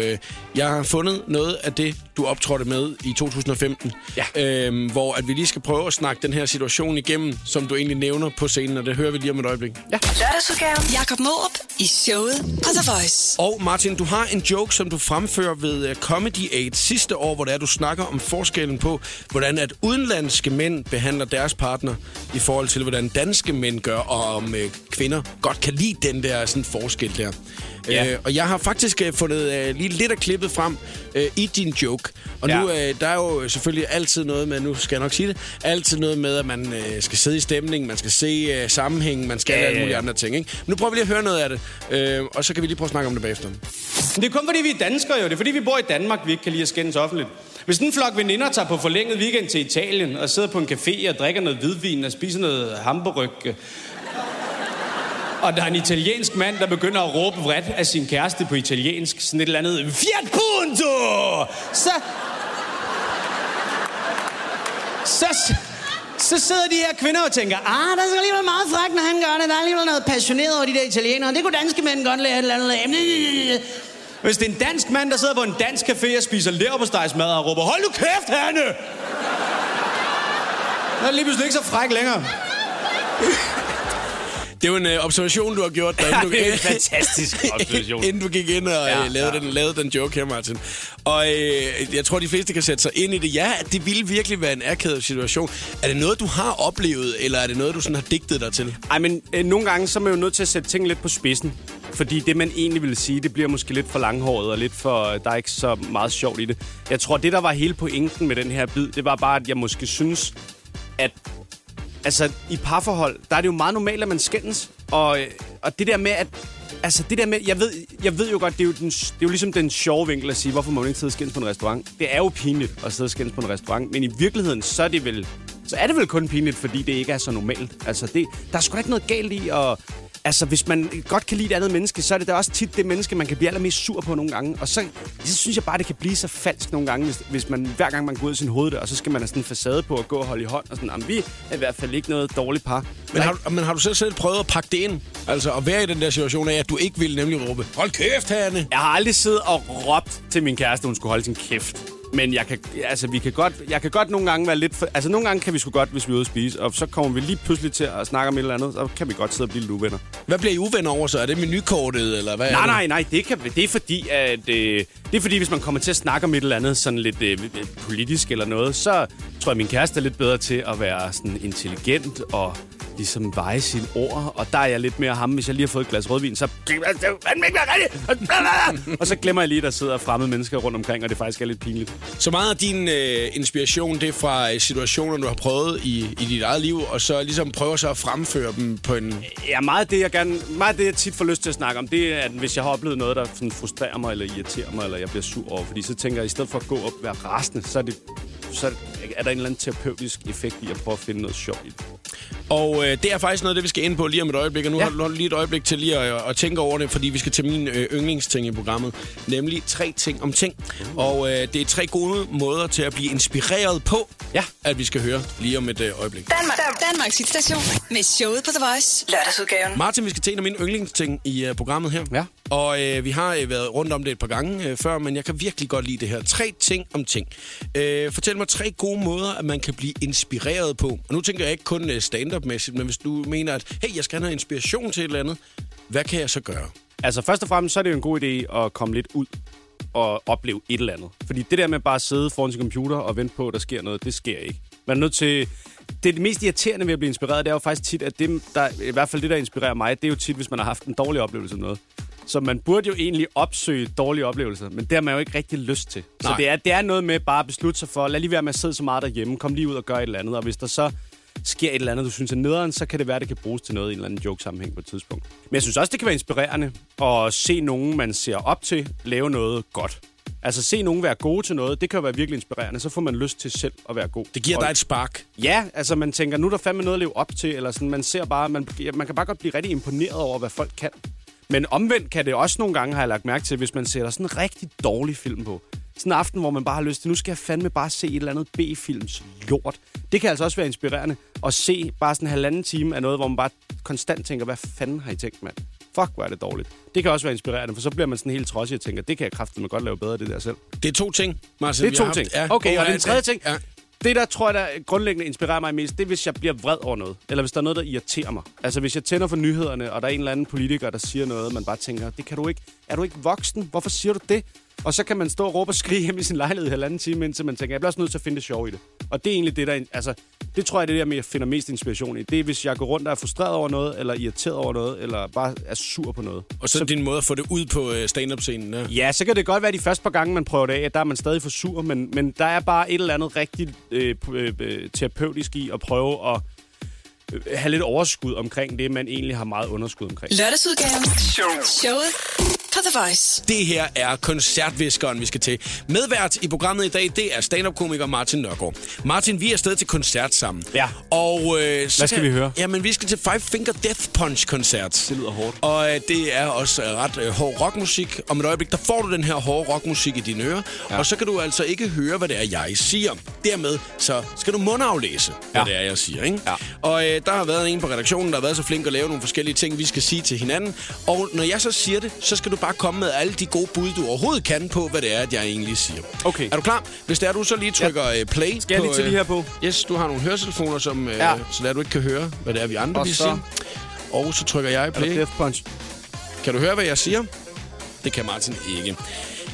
jeg har fundet noget af det, du optrådte med i 2015. Ja. Uh, hvor at vi lige skal prøve at snakke den her situation igennem, som du egentlig nævner på scenen, og det hører vi lige om et øjeblik. Ja. Lørdagsudgaven. Jakob Mårup i showet på The Voice. Og Martin, du har en joke, som du fremfører ved Comedy Aid sidste år, hvor det er, du snakker om forskellen på, hvordan at udenlandske mænd behandler deres partner i forhold til, hvordan danske mænd gør, og om uh, kvinder godt kan lide den der sådan, forskel der. Ja. Øh, og jeg har faktisk uh, fundet uh, lige lidt af klippet frem uh, i din joke. Og Ja. nu, uh, der er jo selvfølgelig altid noget med, nu skal jeg nok sige det, altid noget med, at man uh, skal sidde i stemning, man skal se uh, sammenhæng, man skal Ja, alle ja, mulige andre ting. Ikke? Nu prøver vi lige at høre noget af det, uh, og så kan vi lige prøve at snakke om det bagefter. Men det er kun fordi, vi er danskere jo. Det er fordi, vi bor i Danmark, vi ikke kan lide at skændes offentligt. Hvis en flok veninder tager på forlænget weekend til Italien og sidder på en café og drikker noget hvidvin og spiser noget hamburg, og der er en italiensk mand, der begynder at råbe vredt af sin kæreste på italiensk. Sådan et eller andet, Fiat Punto! Så... Så, så sidder de her kvinder og tænker, ah, der skal alligevel meget fræk, når han gør det. Der er alligevel noget passioneret over de der italienere. Det kunne danske mænd godt lære et eller andet. Hvis det er en dansk mand, der sidder på en dansk café og spiser leverpostejsmad og råber, hold nu kæft, Hanne! Så er lige pludselig ikke så fræk længere. Det er jo en uh, observation, du har gjort, der, du, det er en fantastisk observation. inden du gik ind og Ja, ja, lavede, ja. Den, lavede den joke her, Martin. Og øh, jeg tror, de fleste kan sætte sig ind i det. Ja, det ville virkelig være en akavet situation. Er det noget, du har oplevet, eller er det noget, du sådan har digtet dig til? Ej, men øh, nogle gange så er man jo nødt til at sætte ting lidt på spidsen. Fordi det, man egentlig ville sige, det bliver måske lidt for langhåret, og lidt for, der er ikke så meget sjovt i det. Jeg tror, det, der var hele pointen med den her bid, det var bare, at jeg måske synes, at altså, i parforhold, der er det jo meget normalt, at man skændes. Og, øh, og det der med, at Altså det der med, jeg ved, jeg ved jo godt, det er jo, den, det er jo ligesom den sjove vinkel at sige, hvorfor må man ikke sidde og skændes på en restaurant? Det er jo pinligt at sidde og skændes på en restaurant, men i virkeligheden, så er det vel, så er det vel kun pinligt, fordi det ikke er så normalt. Altså det, der er sgu da ikke noget galt i at, altså hvis man godt kan lide et andet menneske, så er det da også tit det menneske, man kan blive allermest sur på nogle gange. Og så, så synes jeg bare, det kan blive så falsk nogle gange, hvis, hvis man hver gang man går ud af sin hoveddør, og så skal man have sådan en facade på at gå og holde i hånd, og sådan, jamen, vi er i hvert fald ikke noget dårligt par. Men har, du- men har du selv, selv prøvet at pakke det ind? Altså at være i den der situation af, at du ikke ville nemlig råbe, hold kæft, Hanne! Jeg har aldrig siddet og råbt til min kæreste, hun skulle holde sin kæft. Men jeg kan, altså, vi kan godt, jeg kan godt nogle gange være lidt... For, altså, nogle gange kan vi sgu godt, hvis vi er ude at spise, og så kommer vi lige pludselig til at snakke om et eller andet, så kan vi godt sidde og blive lidt uvenner. Hvad bliver I uvenner over så? Er det menukortet, eller hvad Nej, nej, nej, det, kan, det er fordi, at... Øh, det er fordi, hvis man kommer til at snakke om et eller andet sådan lidt øh, politisk eller noget, så tror jeg, min kæreste er lidt bedre til at være sådan intelligent og ligesom veje sine ord. Og der er jeg lidt mere ham, hvis jeg lige har fået et glas rødvin, så... Og så glemmer jeg lige, at der sidder fremmede mennesker rundt omkring, og det faktisk er lidt pinligt. Så meget af din øh, inspiration, det er fra øh, situationer, du har prøvet i, i dit eget liv, og så ligesom prøver så at fremføre dem på en... Ja, meget af det, jeg gerne, meget af det, jeg tit får lyst til at snakke om, det er, at hvis jeg har oplevet noget, der sådan frustrerer mig, eller irriterer mig, eller jeg bliver sur over, fordi så tænker jeg, at i stedet for at gå og være rasende, så er, det, så er der en eller anden terapeutisk effekt i at prøve at finde noget sjovt i det. Og øh, det er faktisk noget det, vi skal ind på lige om et øjeblik, og nu Ja. har du lige et øjeblik til lige at, at tænke over det, fordi vi skal til min øh, yndlingsting i programmet, nemlig tre ting om ting. Og øh, det er tre gode måder til at blive inspireret på, Ja. at vi skal høre lige om et øh, øjeblik. Danmark, Danmarks hitstation med showet på The Voice. Lørdagsudgaven. Martin, vi skal til en af mine yndlingsting i uh, programmet her. Ja. Og øh, vi har øh, været rundt om det et par gange øh, før, men jeg kan virkelig godt lide det her. Tre ting om ting. Øh, fortæl mig tre gode måder, at man kan blive inspireret på. Og nu tænker jeg ikke kun øh, stand-up-mæssigt, men hvis du mener, at hey, jeg skal have inspiration til et eller andet, hvad kan jeg så gøre? Altså først og fremmest, så er det jo en god idé at komme lidt ud og opleve et eller andet. Fordi det der med bare at sidde foran sin computer og vente på, at der sker noget, det sker ikke. Man er nødt til... Det, er det mest irriterende ved at blive inspireret, det er jo faktisk tit, at det, der, i hvert fald det, der inspirerer mig, det er jo tit, hvis man har haft en dårlig oplevelse med noget. Så man burde jo egentlig opsøge dårlige oplevelser, men det har man jo ikke rigtig lyst til. Så Nej. det er, det er noget med bare at beslutte sig for, lad lige være med at sidde så meget derhjemme, kom lige ud og gør et eller andet, og hvis der så sker et eller andet, du synes er nederen, så kan det være, at det kan bruges til noget i en eller anden joke-sammenhæng på et tidspunkt. Men jeg synes også, det kan være inspirerende at se nogen, man ser op til, lave noget godt. Altså se nogen være gode til noget, det kan jo være virkelig inspirerende. Så får man lyst til selv at være god. Det giver Og- dig et spark. Ja, altså man tænker, nu er der fandme noget at leve op til, eller sådan, man ser bare, man, man kan bare godt blive rigtig imponeret over, hvad folk kan. Men omvendt kan det også nogle gange, har jeg lagt mærke til, hvis man sætter sådan en rigtig dårlig film på. Sådan en aften, hvor man bare har lyst til, nu skal jeg fandme bare se et eller andet B-films lort. Det kan altså også være inspirerende at se bare sådan en halvanden time af noget, hvor man bare konstant tænker, hvad fanden har I tænkt, mand? Fuck, hvor er det dårligt. Det kan også være inspirerende, for så bliver man sådan helt trodsig og tænker, det kan jeg kraftedeme godt lave bedre, det der selv. Det er to ting, Martin. Det er to haft. ting. Okay, og den tredje ting, Ja det der tror jeg, der grundlæggende inspirerer mig mest, det er, hvis jeg bliver vred over noget. Eller hvis der er noget, der irriterer mig. Altså hvis jeg tænder for nyhederne, og der er en eller anden politiker, der siger noget, man bare tænker, det kan du ikke. Er du ikke voksen? Hvorfor siger du det? Og så kan man stå og råbe og skrige hjemme i sin lejlighed i halvanden time, indtil man tænker, jeg bliver også nødt til at finde det sjov i det. Og det er egentlig det, der... Altså, det tror jeg, det er det, jeg finder mest inspiration i. Det er, hvis jeg går rundt og er frustreret over noget, eller irriteret over noget, eller bare er sur på noget. Og så, så din måde at få det ud på øh, stand-up-scenen. Ja. Ja, så kan det godt være de første par gange, man prøver det af, at der er man stadig for sur, men, men der er bare et eller andet rigtig øh, øh, terapeutisk i at prøve at have lidt overskud omkring det, man egentlig har meget underskud omkring. Lørdagsudgaven. Showet på The Voice. Det her er koncertviskeren, vi skal til. Medvært i programmet i dag, det er stand-up-komiker Martin Nørgaard. Martin, vi er afsted til koncert sammen. Ja. Og, øh, så Hvad skal vi høre? Jamen, vi skal til Five Finger Death Punch-koncert. Det lyder hårdt. Og øh, det er også øh, ret øh, hård rockmusik. Om et øjeblik, der får du den her hårde rockmusik i dine ører. Ja. Og så kan du altså ikke høre, hvad det er, jeg siger. Dermed, så skal du mundaflæse, hvad Ja. det er, jeg siger. Ikke? Ja. Og øh, der har været en på redaktionen, der har været så flink at lave nogle forskellige ting, vi skal sige til hinanden. Og når jeg så siger det, så skal du bare komme med alle de gode bud, du overhovedet kan på, hvad det er, at jeg egentlig siger. Okay. Er du klar? Hvis det er, du så lige trykker ja. play Skal jeg lige til det her på? Yes, du har nogle høretelefoner, som, øh, Ja. så der du ikke kan høre, hvad det er, vi andre Og vi så- siger. Og så trykker jeg play. Death Punch. Kan du høre, hvad jeg siger? Det kan Martin ikke.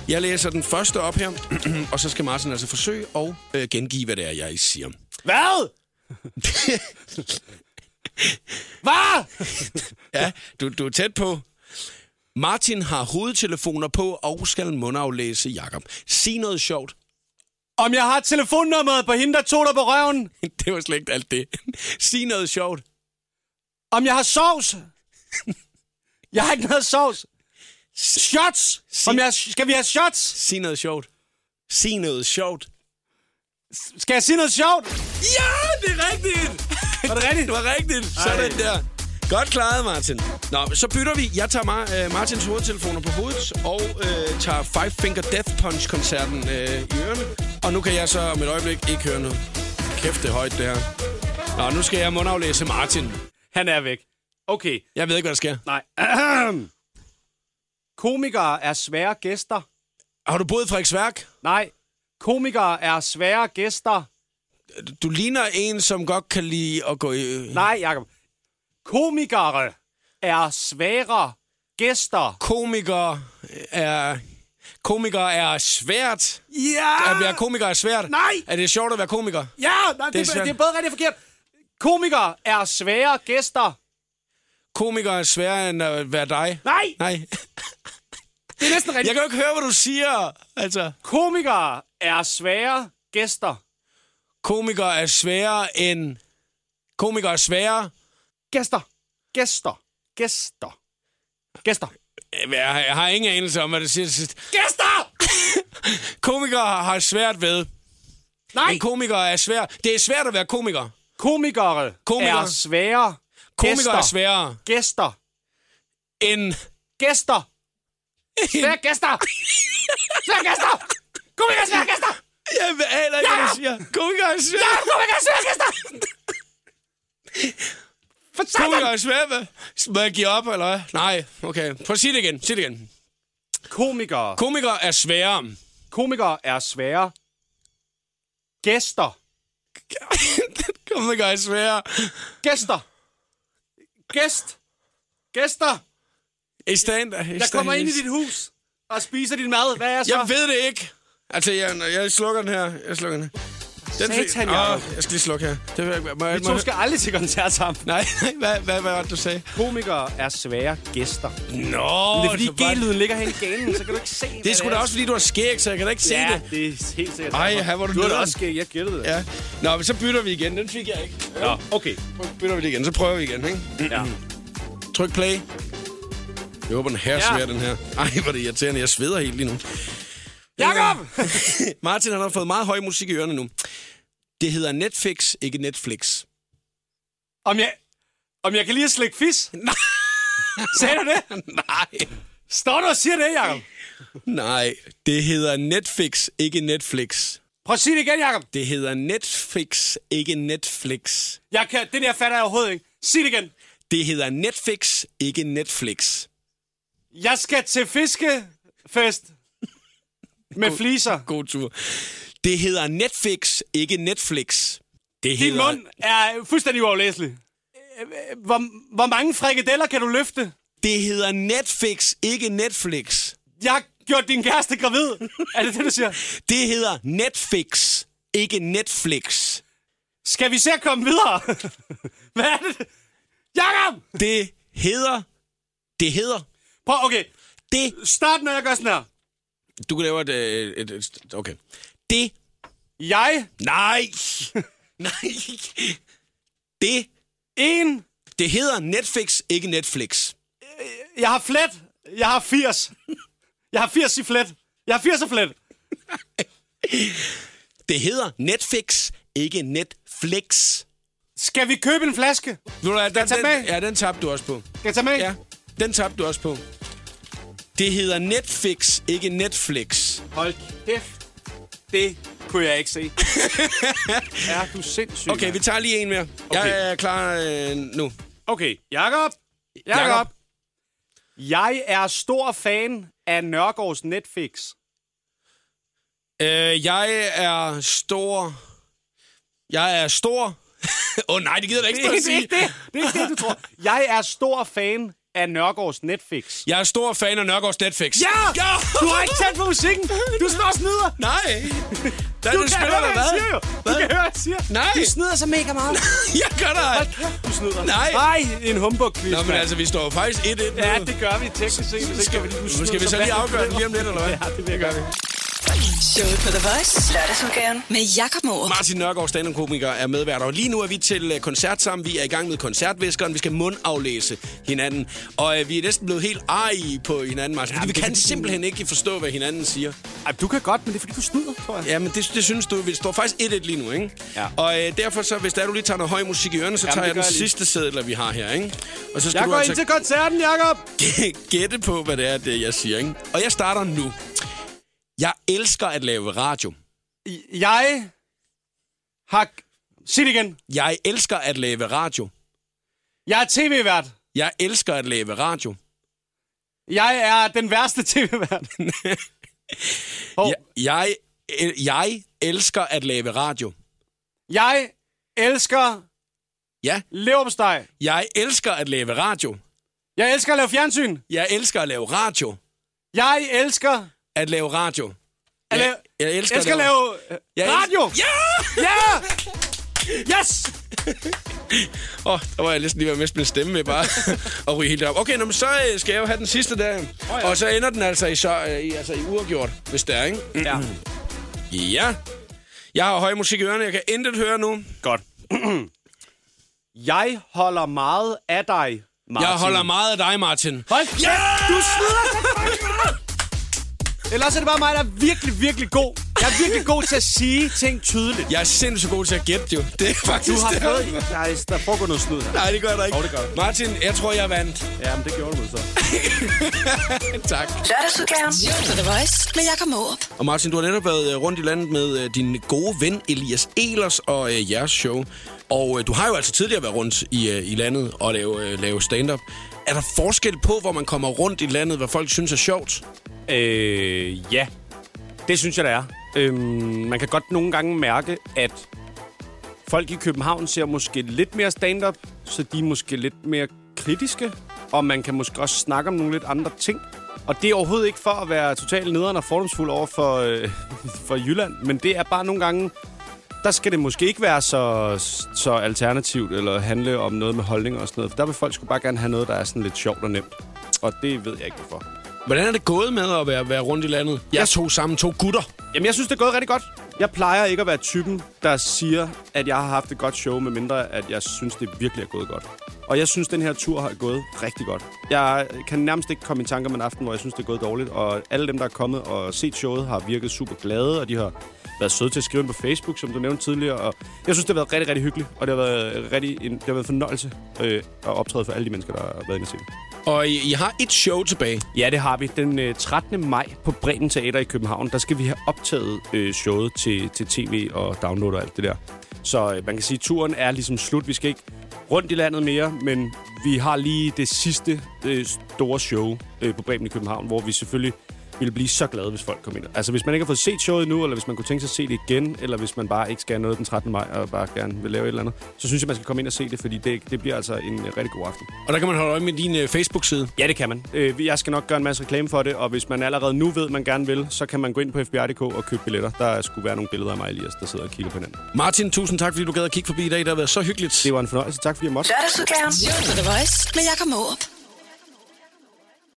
Jeg læser den første op her, og så skal Martin altså forsøge at øh, gengive, hvad det er, jeg siger. Hvad? Hvad? Ja, du, du er tæt på. Martin har hovedtelefoner på og skal mundaflæse Jakob. Sig noget sjovt. Om jeg har telefonnummeret på hende, der tog dig på røven? Det var slet ikke alt det. Sig noget sjovt. Om jeg har sovs? Jeg har ikke noget sovs. Shots! Om jeg, skal vi have shots? Sig noget sjovt. Sig noget sjovt. Skal jeg sige noget sjovt? Ja, det er rigtigt! Var det rigtigt? Det var rigtigt. Sådan der. Godt klaret, Martin. Nå, så bytter vi. Jeg tager Mar- øh, Martins hovedtelefoner på hovedet og øh, tager Five Finger Death Punch-koncerten øh, i ørerne. Og nu kan jeg så om et øjeblik ikke høre noget. Kæft, det er højt, det her. Nå, nu skal jeg mundaflæse Martin. Han er væk. Okay. Jeg ved ikke, hvad der sker. Nej. Komikere er svære gæster. Har du boet i Frederiksværk? Nej. Komikere er svære gæster. Du ligner en, som godt kan lide at gå i... Nej, Jacob. Komikere er svære gæster. Komiker er... Komiker er svært. Ja! At være komiker er svært. Nej! Er det sjovt at være komiker? Ja, nej, det, Det er det, svært. det er både rigtigt og forkert. Komikere er svære gæster. Komiker er sværere end at være dig. Nej, Nej. det er næsten rigtigt. Jeg kan jo ikke høre, hvad du siger. Altså, Komikere er svære gæster. Komikere er sværere end... Komikere er sværere... Gæster. Gæster. Gæster. Gæster. Jeg jeg har ingen anelse om, hvad det siger til sidst. Gæster! Komikere har svært ved. Nej, En komiker er svær. Det er svært at være komiker. komikere Komikere. er svære Komikere gæster. er sværere Gæster. end... Gæster. Svære gæster. Svære gæster. Komikere er svære gæster. Jeg aner ikke, hvad du siger. Komikere er sværere. Komikere er svære gæster. For Komikere satan. er sværere ved. Må jeg give op, eller hvad? Nej, okay. Prøv at sige det igen. Sig det igen. Komikere. Komikere er sværere. Komikere er svære gæster. Komikere er sværere. Gæster. Gæst. Gæster. I stand, i Jeg kommer ind i dit hus og spiser din mad. Hvad er så? Jeg ved det ikke. Altså, jeg, jeg slukker den her. Jeg slukker den her. Den Satan, Åh, Jacob. jeg skal lige slukke her. Det, må, må, Vi må, to skal aldrig til koncert sammen. Nej, hvad, hvad, hvad var det, du sagde? Komikere er svære gæster. Nå, Det er fordi så bare- G-lyden ligger hen i ganen, så kan du ikke se, Det er sgu da også, fordi du har skæg, så jeg kan da ikke se Ja, det. det er helt sikkert. Ej, her var du Du har også skæg, jeg gættede det. Ja. Nå, men så bytter vi igen. Den fik jeg ikke. Nå, okay. Så bytter vi det igen. Så prøver vi igen, ikke? Ja. Tryk play. Jeg håber, den her Ja. svær, den her. Ej, hvor det irriterende. Jeg sveder helt lige nu. Jakob! Martin, han har fået meget høj musik i ørerne nu. Det hedder Netflix, ikke Netflix. Om jeg, om jeg kan lige slikke fis? Nej. Sagde du det? Nej. Står du og siger det, Jacob? Nej, det hedder Netflix, ikke Netflix. Prøv at sige det igen, Jacob. Det hedder Netflix, ikke Netflix. Jeg kan, det der fatter jeg overhovedet ikke. Sig det igen. Det hedder Netflix, ikke Netflix. Jeg skal til fiskefest med fliser. God tur. Det hedder Netflix, ikke Netflix. Det Din hedder... mund er fuldstændig uaflæselig. Hvor, hvor mange frikadeller kan du løfte? Det hedder Netflix, ikke Netflix. Jeg har gjort din kæreste gravid. Er det det, du siger? Det hedder Netflix, ikke Netflix. Skal vi se at komme videre? Hvad er det? Jakob! Det hedder... Det hedder... Prøv, okay. Det... Start, når jeg gør sådan her. Du kan lave et... øh, et, et okay. Det... Jeg, Nej! Nej! Det... en, Det hedder Netflix, ikke Netflix. jeg har flet Jeg har 80. Jeg har 80 i flet. Jeg har 80 i flet. Det hedder Netflix, ikke Netflix. Skal vi købe en flaske? Ved du den, den? Ja, den tabte du også på. Skal jeg tage med? Ja, den tabte du også på. Det hedder Netflix, ikke Netflix. Hold kæft. Det kunne jeg ikke se. er du sindssyg? Okay, mand? vi tager lige en mere. Okay. Jeg er klar øh, nu. Okay, Jakob. Jakob. Jeg er stor fan af Nørgaards Netflix. Øh, jeg er stor... Jeg er stor... Åh oh, nej, det gider jeg ikke Det er at sige. ikke det. Det er ikke det, du tror. Jeg er stor fan af Nørgaards Netflix. Jeg er stor fan af Nørgaards Netflix. Ja! ja! Du har ikke tændt på musikken. Du står og snyder. Nej! Der, Du det kan spiller høre, hvad hvad? siger jo. Du kan høre, hvad jeg siger. Nej! Du snyder så mega meget. Jeg gør dig! Hold kæft, du snyder. Nej. Nej, en humbug-quiz. Nå, men altså, vi står faktisk 1-1 Ja, det gør vi teknisk set. fordi du Skal vi så lige afgøre den lige om lidt, eller hvad? Ja, det vil jeg gøre. Showet på The Voice. Lørdagsudgaven. Med Jakob Morup. Martin Nørgaard, stand-up-komiker, er medvært. Og lige nu er vi til øh, koncert sammen. Vi er i gang med koncertviskeren. Vi skal mundaflæse hinanden. Og øh, vi er næsten blevet helt arige på hinanden, Martin. Fordi vi det kan du- simpelthen ikke forstå, hvad hinanden siger. Ej, du kan godt, men det er fordi, du snyder, tror jeg. Ja, men det, det synes du. Vi står faktisk 1-1 lige nu, ikke? Ja. Og øh, derfor så, hvis der du lige tager noget høj musik i ørerne, så Jamen, tager det jeg den jeg sidste sædler, vi har her, ikke? Og så skal Jeg du går altså ind til koncerten, Jakob. gætte på, hvad det er, det jeg siger, ikke? Og jeg starter nu. Jeg elsker at lave radio. Jeg har... Sig det igen. Jeg elsker at lave radio. Jeg er tv-vært. Jeg elsker at lave radio. Jeg er den værste tv-vært. Hov. Jeg, jeg, jeg elsker at lave radio. Jeg elsker Ja, leverpostej. jeg elsker at lave radio. Jeg elsker at lave fjernsyn. Jeg elsker at lave radio. Jeg elsker At lave radio. at Jeg- lave... jeg elsker jeg skal at lave- lave øh, Jeg radio. Ja! Ja! Yes! Åh, oh, der var jeg næsten lige ved at miste min stemme med bare at ryge helt op. Okay, nå, men så øh, skal jeg jo have den sidste der. Oh, ja. Og så ender den altså i, så, øh, i, altså i uafgjort, hvis det er, ikke? Ja. Ja. Jeg har høj musik i ørerne, jeg kan intet høre nu. Godt. jeg holder meget af dig, Martin. Jeg holder meget af dig, Martin. Hold Ja! du snyder! Ellers er det bare mig, der er virkelig, virkelig god. Jeg er virkelig god til at sige ting tydeligt. Jeg er sindssygt god til at gætte, jo. Det er Du faktisk har det. fået... Nej, der foregår noget snyd her. Nej, det gør der ikke. Jo, det gør. Martin, jeg tror, jeg vandt. Ja, men det gjorde du så. tak. Lørdagsudgaven. På The Voice. Med Jakob Morup. Og Martin, du har netop været øh, rundt i landet med øh, din gode ven Elias Elers og øh, jeres show. Og øh, du har jo altså tidligere været rundt i, øh, i landet og lave, øh, lave stand-up. Er der forskel på, hvor man kommer rundt i landet, hvad folk synes er sjovt? Øh, ja. Det synes jeg, der er. Øhm, man kan godt nogle gange mærke, at folk i København ser måske lidt mere stand-up, så de er måske lidt mere kritiske, og man kan måske også snakke om nogle lidt andre ting. Og det er overhovedet ikke for at være totalt nederen og fordomsfuld over for, øh, for Jylland, men det er bare nogle gange, der skal det måske ikke være så, så alternativt, eller handle om noget med holdninger og sådan noget, for der vil folk sgu bare gerne have noget, der er sådan lidt sjovt og nemt. Og det ved jeg ikke, hvorfor. Hvordan er det gået med at være, være rundt i landet? Jeg to sammen, to gutter. Jamen, jeg synes, det er gået rigtig godt. Jeg plejer ikke at være typen, der siger, at jeg har haft et godt show, medmindre at jeg synes, det virkelig er gået godt. Og jeg synes, den her tur har gået rigtig godt. Jeg kan nærmest ikke komme i tanker om en aften, hvor jeg synes, det er gået dårligt. Og alle dem, der er kommet og set showet, har virket super glade, og de har været søde til at skrive ind på Facebook, som du nævnte tidligere. Og jeg synes, det har været rigtig, rigtig hyggeligt, og det har været, rigtig, en, det har været en fornøjelse øh, at optræde for alle de mennesker, der har været inde det. Og I, I har et show tilbage. Ja, det har vi. Den øh, 13. maj på Bremen Teater i København, der skal vi have optaget øh, showet til, til tv og download og alt det der. Så øh, man kan sige, at turen er ligesom slut. Vi skal ikke rundt i landet mere, men vi har lige det sidste øh, store show øh, på Bremen i København, hvor vi selvfølgelig ville blive så glade, hvis folk kom ind. Altså, hvis man ikke har fået set showet nu, eller hvis man kunne tænke sig at se det igen, eller hvis man bare ikke skal noget den 13. maj, og bare gerne vil lave et eller andet, så synes jeg, man skal komme ind og se det, fordi det, det bliver altså en øh, rigtig god aften. Og der kan man holde øje med din øh, Facebook-side. Ja, det kan man. Øh, Jeg skal nok gøre en masse reklame for det, og hvis man allerede nu ved, man gerne vil, så kan man gå ind på FBI.dk og købe billetter. Der skulle være nogle billeder af mig og Elias, der sidder og kigger på hinanden. Martin, tusind tak, fordi du gad at kigge forbi i dag. Det har været så hyggeligt. Det var en fornøjelse. Tak fordi jeg måtte. Lørdagsudgaven. The Voice. Med Jakob Morup.